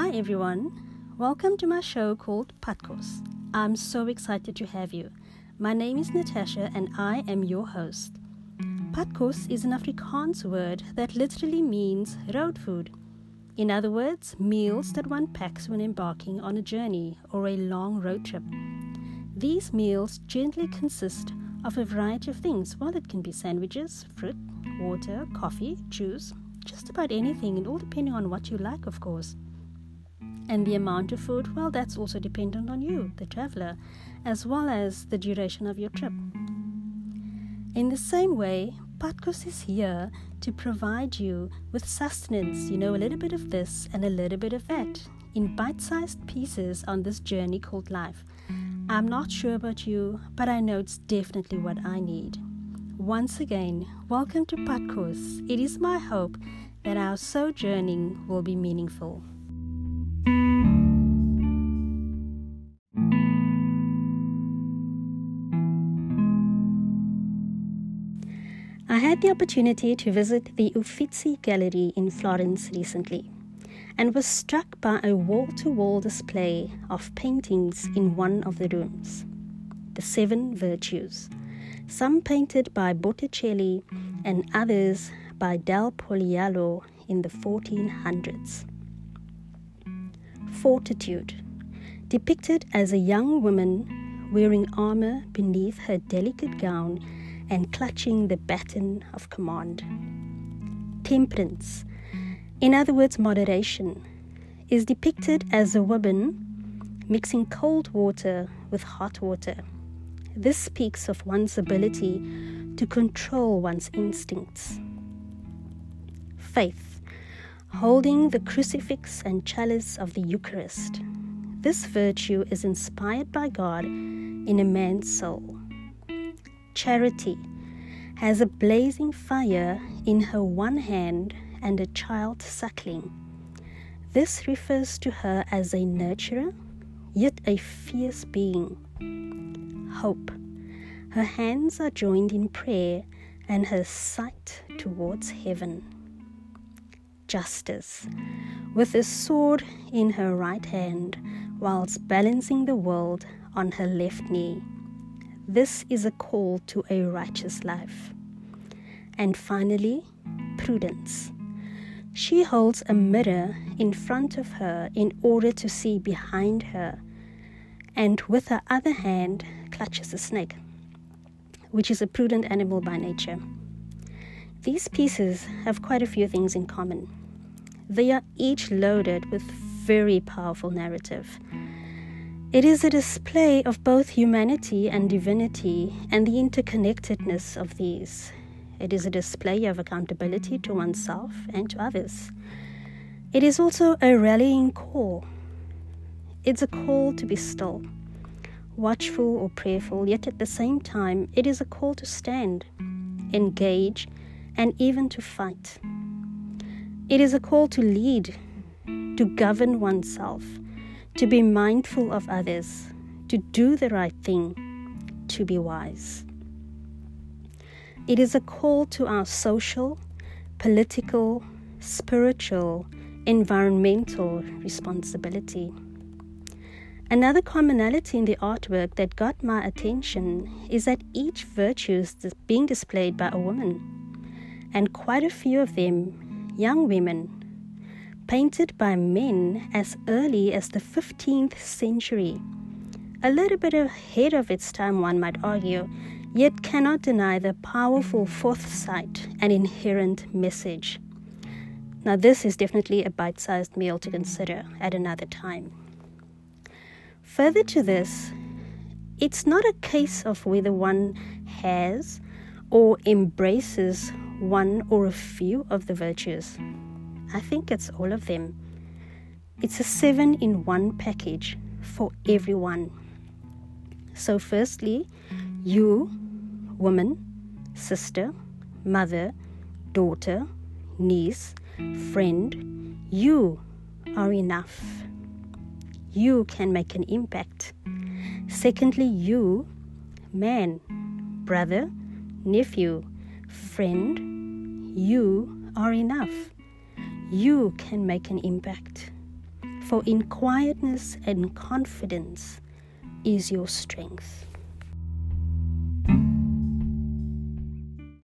Hi everyone, welcome to my show called Padkos. I'm so excited to have you. My name is Natasha and I am your host. Padkos is an Afrikaans word that literally means road food. In other words, meals that one packs when embarking on a journey or a long road trip. These meals generally consist of a variety of things. Well, it can be sandwiches, fruit, water, coffee, juice, just about anything, and all depending on what you like, of course. And the amount of food, well, that's also dependent on you, mm. the traveler, as well as the duration of your trip. In the same way, Padkos is here to provide you with sustenance, you know, a little bit of this and a little bit of that, in bite sized pieces on this journey called life. I'm not sure about you, but I know it's definitely what I need. Once again, welcome to Padkos. It is my hope that our sojourning will be meaningful. I had the opportunity to visit the Uffizi Gallery in Florence recently and was struck by a wall to wall display of paintings in one of the rooms. The Seven Virtues, some painted by Botticelli and others by Del Pollaiolo in the 1400s. Fortitude, depicted as a young woman wearing armor beneath her delicate gown and clutching the baton of command. Temperance, in other words, moderation, is depicted as a woman mixing cold water with hot water. This speaks of one's ability to control one's instincts. Faith, holding the crucifix and chalice of the Eucharist. This virtue is inspired by God in a man's soul charity, has a blazing fire in her one hand and a child suckling. This refers to her as a nurturer, yet a fierce being. Hope. Her hands are joined in prayer and her sight towards heaven. Justice. With a sword in her right hand, whilst balancing the world on her left knee. This is a call to a righteous life. And finally, prudence. She holds a mirror in front of her in order to see behind her, and with her other hand clutches a snake, which is a prudent animal by nature. These pieces have quite a few things in common. They are each loaded with very powerful narrative it is a display of both humanity and divinity and the interconnectedness of these. It is a display of accountability to oneself and to others. It is also a rallying call. It's a call to be still, watchful or prayerful, yet at the same time, it is a call to stand, engage, and even to fight. It is a call to lead, to govern oneself to be mindful of others, to do the right thing, to be wise. It is a call to our social, political, spiritual, environmental responsibility. Another commonality in the artwork that got my attention is that each virtue is being displayed by a woman, and quite a few of them young women painted by men as early as the 15th century. A little bit ahead of its time, one might argue, yet cannot deny the powerful foresight and inherent message. Now, this is definitely a bite sized meal to consider at another time. Further to this, it's not a case of whether one has or embraces one or a few of the virtues. I think it's all of them. It's a seven in one package for everyone. So, firstly, you, woman, sister, mother, daughter, niece, friend, you are enough. You can make an impact. Secondly, you, man, brother, nephew, friend, you are enough you can make an impact. for in quietness and confidence is your strength.